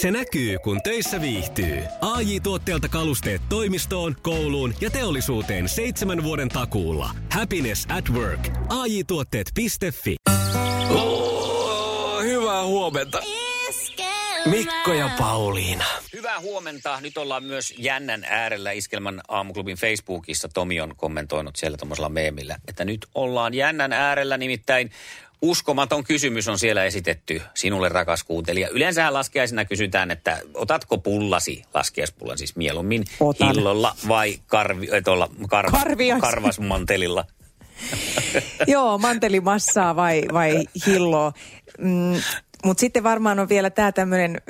Se näkyy, kun töissä viihtyy. ai tuotteelta kalusteet toimistoon, kouluun ja teollisuuteen seitsemän vuoden takuulla. Happiness at work. ai tuotteetfi Oh, hyvää huomenta. Mikko ja Pauliina. Hyvää huomenta. Nyt ollaan myös jännän äärellä Iskelman aamuklubin Facebookissa. Tomi on kommentoinut siellä tuommoisella meemillä, että nyt ollaan jännän äärellä. Nimittäin uskomaton kysymys on siellä esitetty sinulle, rakas kuuntelija. Yleensä laskiaisena kysytään, että otatko pullasi, laskiaispullan siis mieluummin, Otan. hillolla vai karvi, äh, tuolla kar, Karvias. karvasmantelilla? Joo, mantelimassaa vai, vai hilloa. Mm, Mutta sitten varmaan on vielä tämä tämmöinen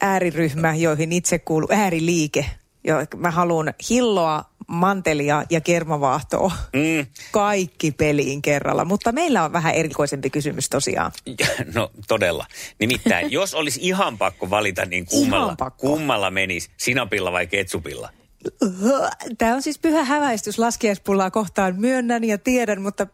ääriryhmä, joihin itse kuuluu ääriliike. Jo, mä haluan hilloa, mantelia ja kermavaahtoa. Mm. Kaikki peliin kerralla. Mutta meillä on vähän erikoisempi kysymys tosiaan. No todella. Nimittäin, jos olisi ihan pakko valita, niin kummalla, kummalla menisi, sinapilla vai ketsupilla? Tämä on siis pyhä häväistys laskiaispullaa kohtaan. Myönnän ja tiedän, mutta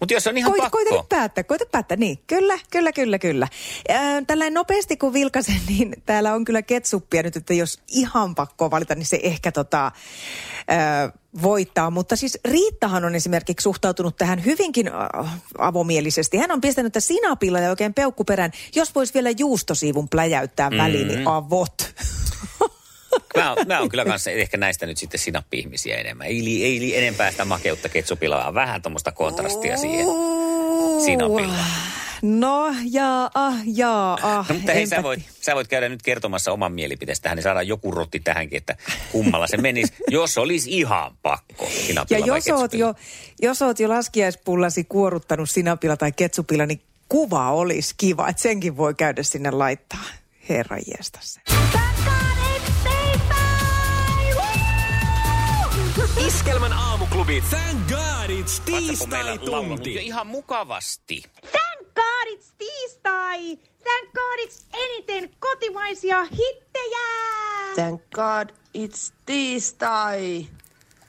Mutta jos on ihan koita, pakko. koita nyt päättää, koita päättää. Niin, kyllä, kyllä, kyllä, kyllä. Ää, Tällainen nopeasti kun vilkasen, niin täällä on kyllä ketsuppia nyt, että jos ihan pakko valita, niin se ehkä tota, ää, voittaa. Mutta siis Riittahan on esimerkiksi suhtautunut tähän hyvinkin äh, avomielisesti. Hän on pistänyt tätä sinapilla ja oikein peukkuperän. Jos voisi vielä juustosiivun pläjäyttää väliin, niin avot. Mä, oon- mä oon kyllä kanssa ehkä näistä nyt sitten sinappi-ihmisiä enemmän. Ei, li, ei li enempää sitä makeutta ketsupilla, vaan vähän tuommoista kontrastia siihen sinapilla. No, jaa, ah, jaa, ah. No, mutta hei, sä voit, sä voit käydä nyt kertomassa oman mielipiteestä tähän, niin saadaan joku rotti tähänkin, että kummalla se menisi, jos olisi ihan pakko Ja sinapilla vai jos oot, jo, jos oot jo laskiaispullasi kuoruttanut sinapilla tai ketsupilla, niin kuva olisi kiva, että senkin voi käydä sinne laittaa. Herra jestas. Iskelmän aamuklubi. Thank God it's tiistai laulunut jo tunti. ihan mukavasti. Thank God it's tiistai! Thank God it's eniten kotimaisia hittejä! Thank God it's tiistai.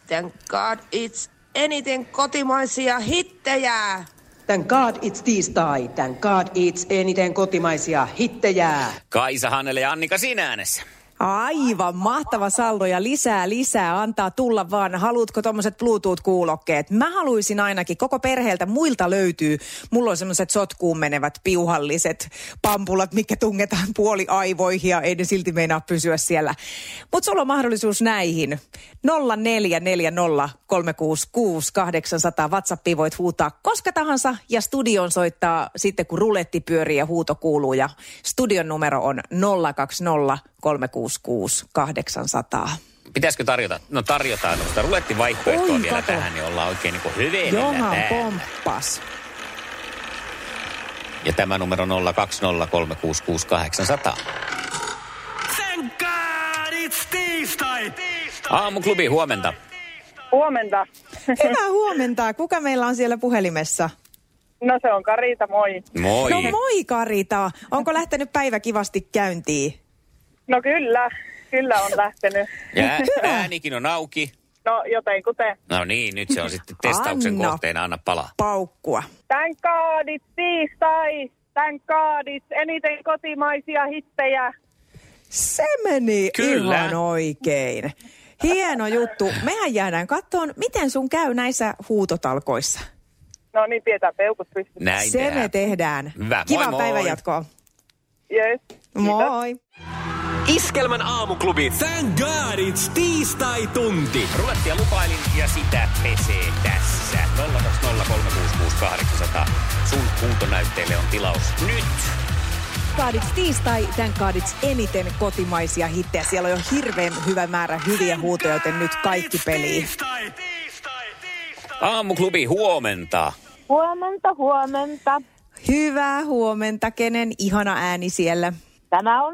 Thank God it's eniten kotimaisia hittejä. Thank God it's tiistai. Thank God it's eniten kotimaisia hittejä. Kaisa, Hannele ja Annika siinä äänessä. Aivan mahtava saldo ja lisää, lisää, antaa tulla vaan. Haluatko tuommoiset Bluetooth-kuulokkeet? Mä haluaisin ainakin, koko perheeltä muilta löytyy. Mulla on semmoiset sotkuun menevät piuhalliset pampulat, mikä tungetaan puoli aivoihin ja ei ne silti meinaa pysyä siellä. Mutta sulla on mahdollisuus näihin. 0440366800 WhatsAppiin voit huutaa koska tahansa ja studion soittaa sitten kun ruletti pyörii ja huuto kuuluu ja studion numero on 020 366 800. Pitäisikö tarjota? No tarjotaan tuosta rulettivaihtoehtoa Oi, vielä kato. tähän, niin ollaan oikein niin hyvin Johan pomppas. Ja tämä numero 020366800. Thank God it's tiistai. Aamuklubi, huomenta. Huomenta. Hyvää huomenta. Kuka meillä on siellä puhelimessa? No se on Karita, moi. Moi. No moi Karita. Onko lähtenyt päivä kivasti käyntiin? No kyllä, kyllä on lähtenyt. Ja ää- äänikin on auki. No jotenkuten. No niin, nyt se on sitten testauksen Anna. kohteena. Anna palaa. Paukkua. Thank God it's tiistai. Thank God it's eniten kotimaisia hittejä. Se meni Kyllä. ihan oikein. Hieno juttu. Mehän jäädään kattoon, miten sun käy näissä huutotalkoissa. No niin, pidetään peukut pystyssä. Näin Se tehdään. me tehdään. Hyvä. Moi Kiva moi. päivän jatkoa. Yes. Moi. Iskelmän aamuklubi. Thank God it's tiistai tunti. Rulettia lupailin ja sitä pesee tässä. 020366800. Sun huutonäytteelle on tilaus nyt. Kaadits tiistai, tän kaadits eniten kotimaisia hittejä. Siellä on jo hirveän hyvä määrä hyviä huutoja, joten nyt kaikki peliin. Tiistai, tiistai, tiistai. Aamuklubi, huomenta. Huomenta, huomenta. Hyvää huomenta, kenen ihana ääni siellä. Tämä on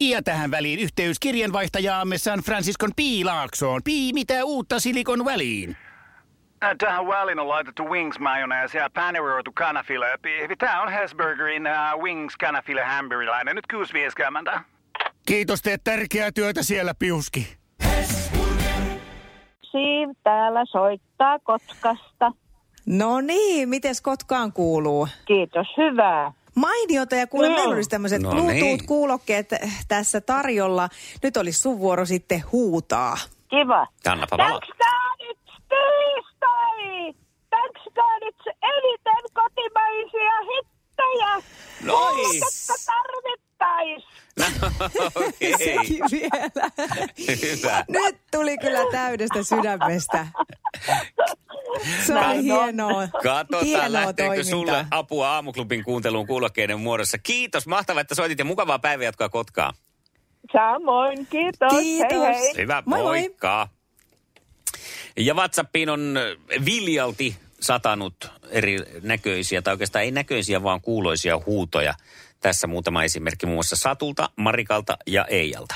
Ja tähän väliin yhteys kirjanvaihtajaamme San Franciscon Piilaaksoon. Pii, mitä uutta Silikon väliin? Äh, Tähän väliin on laitettu wings mayonnaise ja paneroitu kanafila. Tämä on Hesburgerin uh, wings kanafila hamburilainen. Nyt 6.50. Kiitos, teet tärkeää työtä siellä, Piuski. Siim täällä soittaa Kotkasta. No niin, mites Kotkaan kuuluu? Kiitos, hyvää. Mainiota ja kuule, Joo. meillä olisi tämmöiset No Bluetooth-kuulokkeet tässä tarjolla. Nyt olisi sun vuoro sitten huutaa. Kiva. Annapa palaa. Thanks God it's tiistai! Thanks God it's eniten kotimaisia hittejä! Noi. Jotka tarvittais! Okei. Sekin vielä. Hyvä. Nyt tuli kyllä täydestä sydämestä. Se oli hienoa. Katsotaan, hienoa lähteekö toimintaa. sulle apua aamuklubin kuunteluun kuulokkeiden muodossa. Kiitos, mahtavaa, että soitit ja mukavaa päivänjatkoa Kotkaan. Samoin, kiitos. Kiitos. Hei hei. Hyvä, Moi, moi. moikka. Ja WhatsAppiin on äh, viljalti satanut eri näköisiä, tai oikeastaan ei näköisiä, vaan kuuloisia huutoja. Tässä muutama esimerkki muun muassa Satulta, Marikalta ja Eijalta.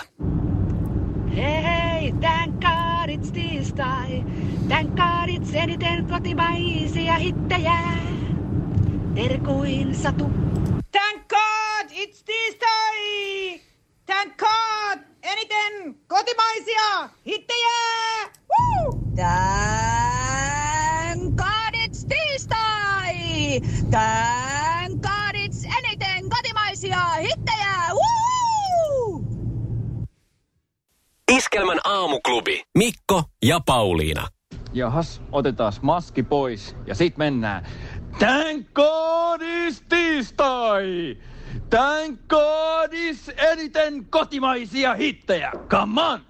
Hei hei, thank God it's tiistai. Thank God it's eniten kotimaisia hittejä. Terkuin Satu. Thank God, it's tiistai! Thank God, eniten kotimaisia hittejä! Woo! Thank God it's tiistai! Thank God it's eniten kotimaisia hittejä! Woo! Iskelmän aamuklubi. Mikko ja Pauliina. Jahas, otetaan maski pois ja sit mennään. Thank God is tiistai! Thank God is eniten kotimaisia hittejä! Come on!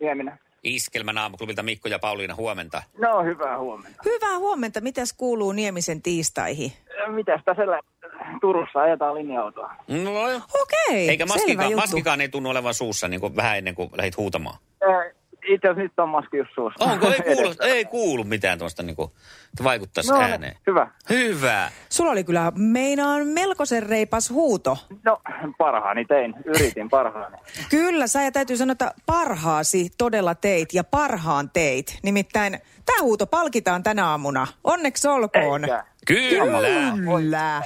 Nieminen. Iskelmän aamuklubilta Mikko ja Pauliina, huomenta. No, hyvää huomenta. Hyvää huomenta. Mitäs kuuluu Niemisen tiistaihin? Mitäs tässä Turussa ajetaan linja-autoa? No, Okei, eikä selvä maskikaan, juttu. maskikaan ei tunnu olevan suussa niin kuin vähän ennen kuin lähdit huutamaan. Itse asiassa nyt on maski just suussa. Onko? Ei kuulu, ei kuulu mitään tuosta niin kuin, että vaikuttaisi No, ääneen. hyvä. Hyvä. Sulla oli kyllä meinaan melkoisen reipas huuto. No, parhaani tein. Yritin parhaani. Kyllä, sä ja täytyy sanoa, että parhaasi todella teit ja parhaan teit. Nimittäin tämä huuto palkitaan tänä aamuna. Onneksi olkoon. Eikä. Kyllä. Kyllä.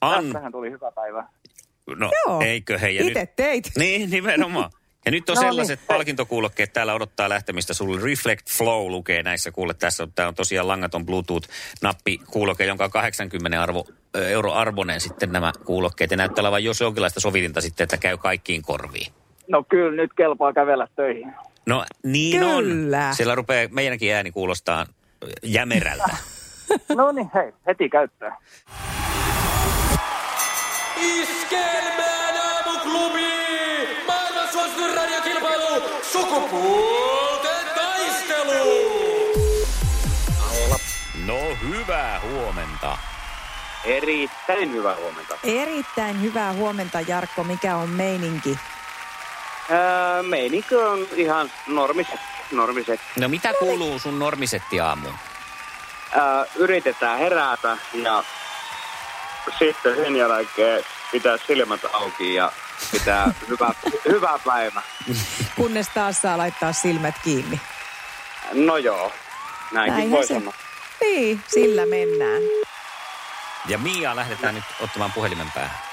An, tuli hyvä päivä. no, Joo. eikö hei. Ja Itse nyt, teit. niin, nimenomaan. Ja nyt on No niin. sellaiset palkintokuulokkeet täällä odottaa lähtemistä. Sulle Reflect Flow lukee näissä kuule. Tässä on, tämä on tosiaan langaton Bluetooth-nappi kuuloke, jonka on 80 arvo, euro arvoinen sitten nämä kuulokkeet. Ja näyttää olevan jos jonkinlaista sovitinta sitten, että käy kaikkiin korviin. No kyllä, nyt kelpaa kävellä töihin. No niin Kyllä. on. Siellä rupeaa meidänkin ääni kuulostaa jämerältä. No niin, hei, heti käyttöön. Sukupuolten taistelu! No hyvää huomenta. Erittäin hyvää huomenta. Erittäin hyvää huomenta, Jarkko. Mikä on meininki? Ää, meinikö on ihan normiset. normiset. No mitä kuuluu sun normisetti aamuun? Ää, yritetään herätä ja sitten sen jälkeen pitää silmät auki ja pitää hyvä, hyvä päivä. Kunnes taas saa laittaa silmät kiinni. No joo, näinkin Näinhän voi se- sanoa. Niin, sillä mennään. Ja Mia lähdetään nyt ottamaan puhelimen päähän.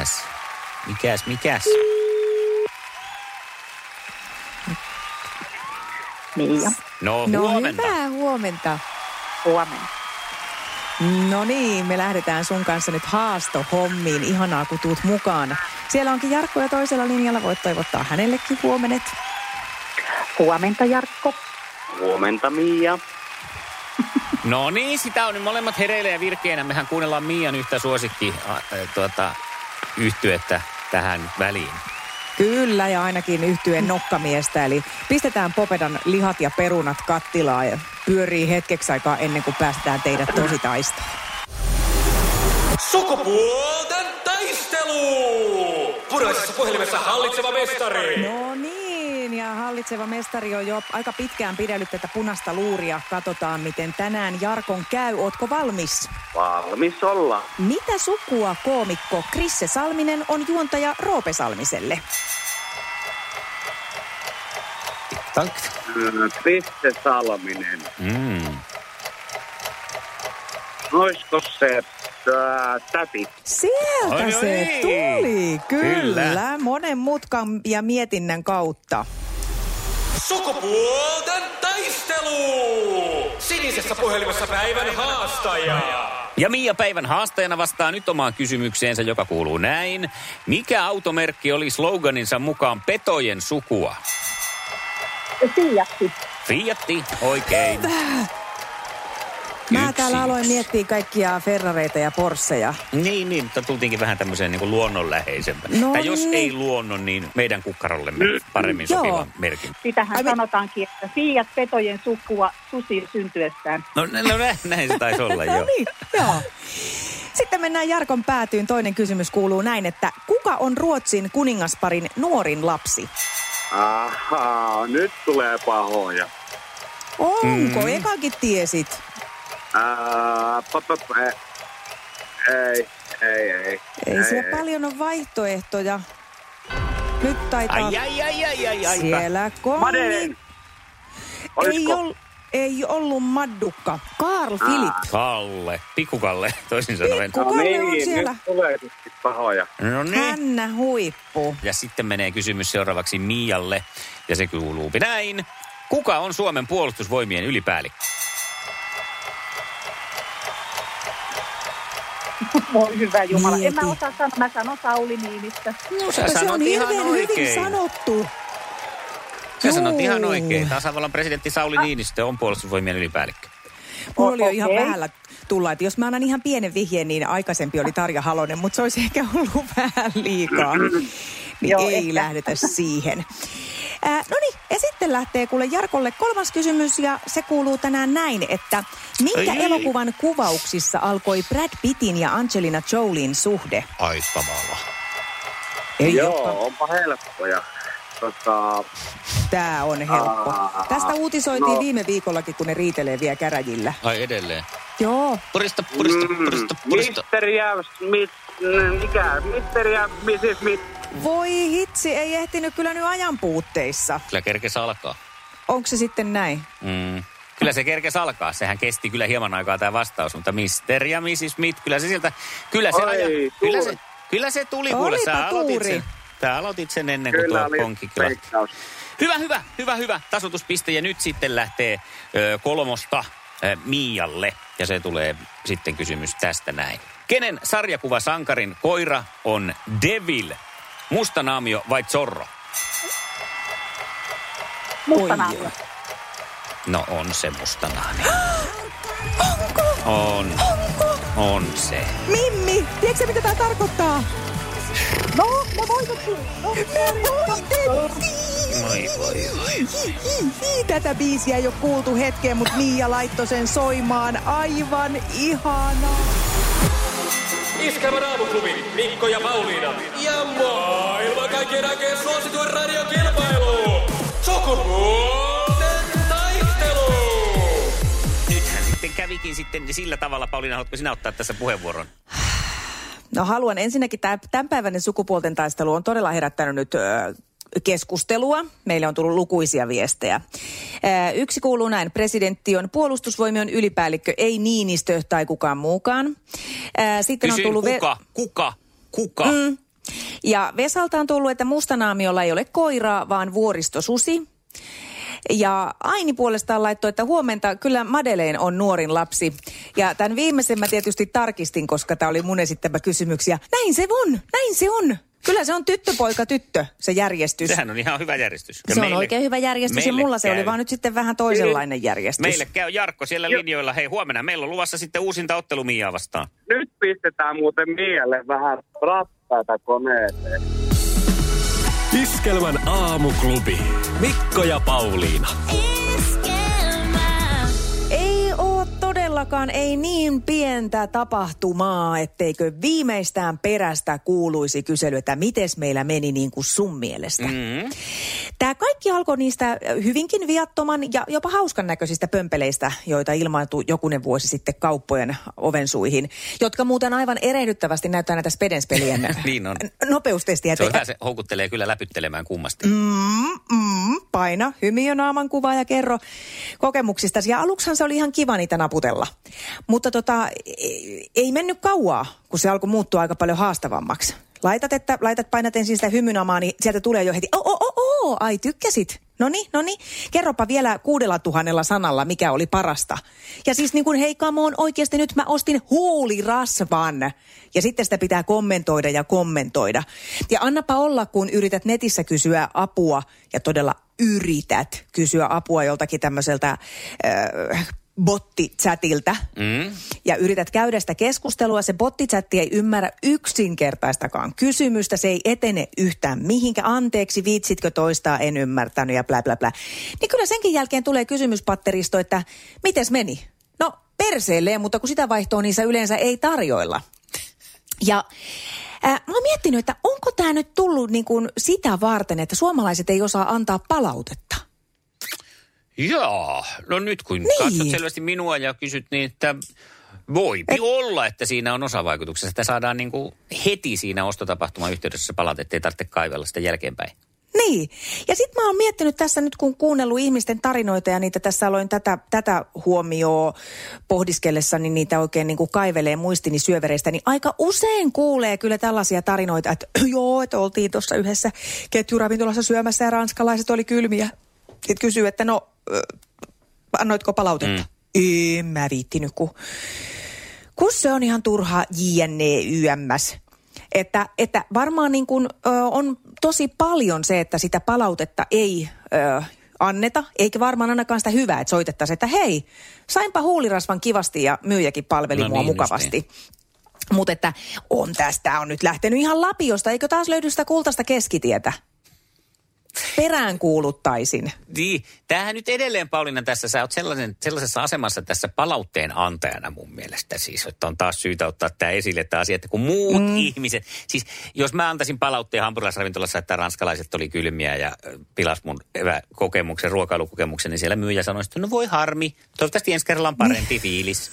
Mikäs? Mikäs, mikäs? Mia. No, No huomenta. hyvää huomenta. Huomenna. No niin, me lähdetään sun kanssa nyt haastohommiin. Ihanaa, kun tuut mukaan. Siellä onkin Jarkko ja toisella linjalla. Voit toivottaa hänellekin huomenet. Huomenta, Jarkko. Huomenta Mia. No niin, sitä on nyt molemmat hereillä ja virkeinä. Mehän kuunnellaan Mian yhtä suosikki ä, ä, tuota, yhtyettä tähän väliin. Kyllä, ja ainakin yhtyen nokkamiestä. Eli pistetään Popedan lihat ja perunat kattilaan ja pyörii hetkeksi aikaa ennen kuin päästetään teidät tosi taisteluun. Sukupuolten taistelu! Puraisessa puhelimessa hallitseva mestari. No niin, ja hallitseva mestari on jo aika pitkään pidellyt tätä punasta luuria. Katsotaan, miten tänään Jarkon käy. Ootko valmis? Valmis olla. Mitä sukua koomikko Krisse Salminen on juontaja Roope Salmiselle? Tank. Mm, Kriste Salminen. Mm. Oisko se ää, täti? Sieltä Oi, se tuli, kyllä. Kyllä. Monen mutkan ja mietinnän kautta. Sukupuolten taistelu! Sinisessä puhelimessa päivän haastaja. Ja Mia päivän haastajana vastaa nyt omaan kysymykseensä, joka kuuluu näin. Mikä automerkki oli sloganinsa mukaan petojen sukua? Fiatti. Fiatti, oikein. Mä Yksi. täällä aloin miettiä kaikkia Ferrareita ja Porsseja. Niin, niin, mutta tultiinkin vähän tämmöiseen niin luonnonläheisempään. No tai jos niin. ei luonnon, niin meidän kukkarollemme paremmin Joo. sopiva merkin. Sitähän Ai sanotaankin, että Fiat petojen sukua susi syntyessään. No, no nä- näin se taisi olla No jo. niin, joo. Sitten mennään Jarkon päätyyn. Toinen kysymys kuuluu näin, että kuka on Ruotsin kuningasparin nuorin lapsi? Ahaa, nyt tulee pahoja. Onko? Mm. Ekakin tiesit. Ää, pop, pop, ä, ei, ei, ei. Ei siellä paljon ole vaihtoehtoja. Nyt taitaa... Ai, ai, ai, ai, ai, ai. Siellä konni. Ei, ol, ei ollut Maddukka. Karl Philip. Kalle, pikkukalle, toisin sanoen. Pikku No Kalle on niin, siellä. nyt tulee pahoja. No niin. Hännä huippu. Ja sitten menee kysymys seuraavaksi Mialle, ja se kuuluu näin. Kuka on Suomen puolustusvoimien ylipäällikkö? Voi hyvä Jumala. En Mieti. mä osaa sanoa, mä sanon Sauli Niinistö. No sä se sanot on ihan hirveän hyvin oikein. sanottu. Sä sanot ihan Juu. oikein. Tasavallan presidentti Sauli Niinistö on puolustusvoimien ylipäällikkö. Mulla oli jo ihan vähällä tulla, että jos mä annan ihan pienen vihjeen, niin aikaisempi oli Tarja Halonen, mutta se olisi ehkä ollut vähän liikaa. Niin Joo, ei ehkä. lähdetä siihen. Ää, no niin, sitten lähtee kuule Jarkolle kolmas kysymys ja se kuuluu tänään näin, että minkä Ai. elokuvan kuvauksissa alkoi Brad Pittin ja Angelina Jolien suhde? Ai kamala. Ei Joo, olekaan. onpa helppoja. Tota, Tää on helppo. Aa, Tästä uutisoitiin no. viime viikollakin, kun ne riitelee vielä käräjillä. Ai edelleen. Joo. Purista, purista, purista, purista. Ja Smith, n- mikä? Mr. ja Mrs. Smith. Voi hitsi, ei ehtinyt kyllä nyt ajan puutteissa. Kyllä kerkes alkaa. Onko se sitten näin? Mm. Kyllä se kerkes alkaa. Sehän kesti kyllä hieman aikaa tämä vastaus, mutta Mr. ja Mrs. Smith, kyllä se sieltä, kyllä se, Oi, aja, kyllä se, kyllä se tuli kuule. Sä aloitit tuuri. sen, sä aloitit sen ennen kuin Kyllä tuo veikkaus. Hyvä, hyvä, hyvä, hyvä. Tasoituspiste ja nyt sitten lähtee ö, kolmosta ö, Mialle. Ja se tulee sitten kysymys tästä näin. Kenen sarjakuva sankarin koira on Devil? Mustanaamio vai Zorro? Mustanaamio. Oi. No on se mustanaamio. Onko? On, Onko? on se. Mimmi, tiedätkö mitä tämä tarkoittaa? No, me voitettiin. No, Me voitettiin! Oi, voi, voi. Hi, hi, hi. Tätä biisiä ei ole kuultu hetkeen, mutta Mia laittoi sen soimaan. Aivan ihana. Iskävän aamuklubi, Mikko ja Pauliina. Ja maailman kaikkien aikeen suosituen radiokilpailu. Sukupuolten taistelu. Nythän sitten kävikin sitten sillä tavalla, Pauliina, haluatko sinä ottaa tässä puheenvuoron? No haluan ensinnäkin, tämä tämänpäiväinen sukupuolten taistelu on todella herättänyt nyt keskustelua. Meille on tullut lukuisia viestejä. Ö, Yksi kuuluu näin. Presidentti on puolustusvoimien ylipäällikkö, ei Niinistö tai kukaan muukaan. Ö, Sitten on Kysyn, tullut... ve- kuka, kuka, kuka? Mm. Ja Vesalta on tullut, että mustanaamiolla ei ole koiraa, vaan vuoristosusi. Ja Aini puolestaan laittoi, että huomenta, kyllä Madeleine on nuorin lapsi. Ja tämän viimeisen mä tietysti tarkistin, koska tämä oli mun esittämä kysymyksiä. Näin se on, näin se on. Kyllä se on tyttö, poika, tyttö, se järjestys. Sehän on ihan hyvä järjestys. Ja se on meille- oikein hyvä järjestys ja meille mulla se käy. oli vaan nyt sitten vähän toisenlainen järjestys. Meille käy Jarkko siellä linjoilla. Hei, huomenna meillä on luvassa sitten uusinta ottelu Miaa vastaan. Nyt pistetään muuten Mialle vähän rattaita koneeseen. Iskelmän aamuklubi. Mikko ja Pauliina. Ei todellakaan ei niin pientä tapahtumaa, etteikö viimeistään perästä kuuluisi kysely, että mites meillä meni niin kuin sun mielestä. Mm. Tämä kaikki alkoi niistä hyvinkin viattoman ja jopa hauskan näköisistä pömpeleistä, joita ilmaantui jokunen vuosi sitten kauppojen ovensuihin, jotka muuten aivan erehdyttävästi näyttää näitä Spedenspelien niin on. nopeustestiä. Se on vähän, se houkuttelee kyllä läpyttelemään kummasti. Mm, mm, paina hymiönaaman kuva ja kerro kokemuksista. Ja aluksihan se oli ihan kiva niitä naputella. Mutta tota, ei- ei mennyt kauaa, kun se alkoi muuttua aika paljon haastavammaksi. Laitat, että, laitat painat ensin sitä hymynaamaa, niin sieltä tulee jo heti, oh, oh, oh, oh, ai tykkäsit. No niin, no niin. Kerropa vielä kuudella tuhannella sanalla, mikä oli parasta. Ja siis niin kuin hei come on, oikeasti nyt mä ostin huulirasvan. Ja sitten sitä pitää kommentoida ja kommentoida. Ja annapa olla, kun yrität netissä kysyä apua ja todella yrität kysyä apua joltakin tämmöiseltä äh, bottichatilta Mm. ja yrität käydä sitä keskustelua, se bottichatti ei ymmärrä yksinkertaistakaan kysymystä, se ei etene yhtään mihinkä, anteeksi, viitsitkö toistaa, en ymmärtänyt ja bla bla bla. Niin kyllä senkin jälkeen tulee kysymyspatteristo, että mites meni? No perseelleen, mutta kun sitä vaihtoa niissä yleensä ei tarjoilla. Ja ää, mä oon miettinyt, että onko tämä nyt tullut niin kuin sitä varten, että suomalaiset ei osaa antaa palautetta. Joo, no nyt kun Niin. katsot selvästi minua ja kysyt, niin että voipi Et... olla, että siinä on osavaikutuksessa. Että saadaan niin kuin heti siinä ostotapahtuman yhteydessä palautetta, ettei tarvitse kaivella sitä jälkeenpäin. Niin. Ja sitten mä oon miettinyt tässä nyt, kun kuunnellut ihmisten tarinoita ja niitä tässä aloin tätä, tätä huomioon pohdiskellessani, niin niitä oikein niin kuin kaivelee muistini syövereistä, niin aika usein kuulee kyllä tällaisia tarinoita, että joo, että oltiin tuossa yhdessä ketjuravintolassa syömässä ja ranskalaiset oli kylmiä. Sitten kysyy, että no, annoitko palautetta? Mm. En mä viittinyt, kun, kun se on ihan turha JNE YMS. Että, että varmaan niin kuin, ö, on tosi paljon se, että sitä palautetta ei ö, anneta, eikä varmaan ainakaan sitä hyvää, että soitettaisiin, että hei, sainpa huulirasvan kivasti ja myyjäkin palveli No mua niin, mukavasti. Mutta että on tästä on nyt lähtenyt ihan lapiosta, eikö taas löydy sitä kultaista keskitietä? Perään kuuluttaisin. Niin, tämähän nyt edelleen Pauliina tässä, sä oot sellaisen, sellaisessa asemassa tässä palautteen antajana mun mielestä siis, että on taas syytä ottaa tämä esille tämä asia, että kun muut mm. ihmiset, siis jos mä antaisin palautteen hampurilaisravintolassa, että ranskalaiset oli kylmiä ja pilas mun kokemuksen, ruokailukokemuksen, niin siellä myyjä sanoi, että no voi harmi, toivottavasti ensi kerralla on parempi fiilis.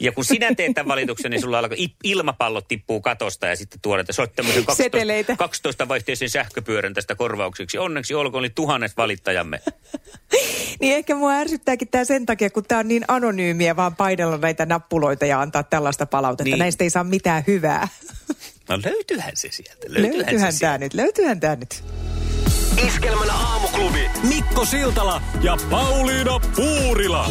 Ja kun sinä teet tämän valituksen, niin sulla alkaa i- ilmapallot tippuu katosta ja sitten tuoda, että sä oot tämmöisen 12, Seteleitä. 12 vaihteisen sähköpyörän tästä korvaukseksi. Onneksi olkoon oli tuhannet valittajamme. Niin ehkä mua ärsyttääkin tämä sen takia, kun tämä on niin anonyymiä vaan painella näitä nappuloita ja antaa tällaista palautetta. Niin. Näistä ei saa mitään hyvää. No löytyyhän se sieltä. Löytyyhän, Löytyyhän se tämä nyt, löytyyhän tämä nyt. Iskelmän aamuklubi. Mikko Siltala ja Pauliina Puurila.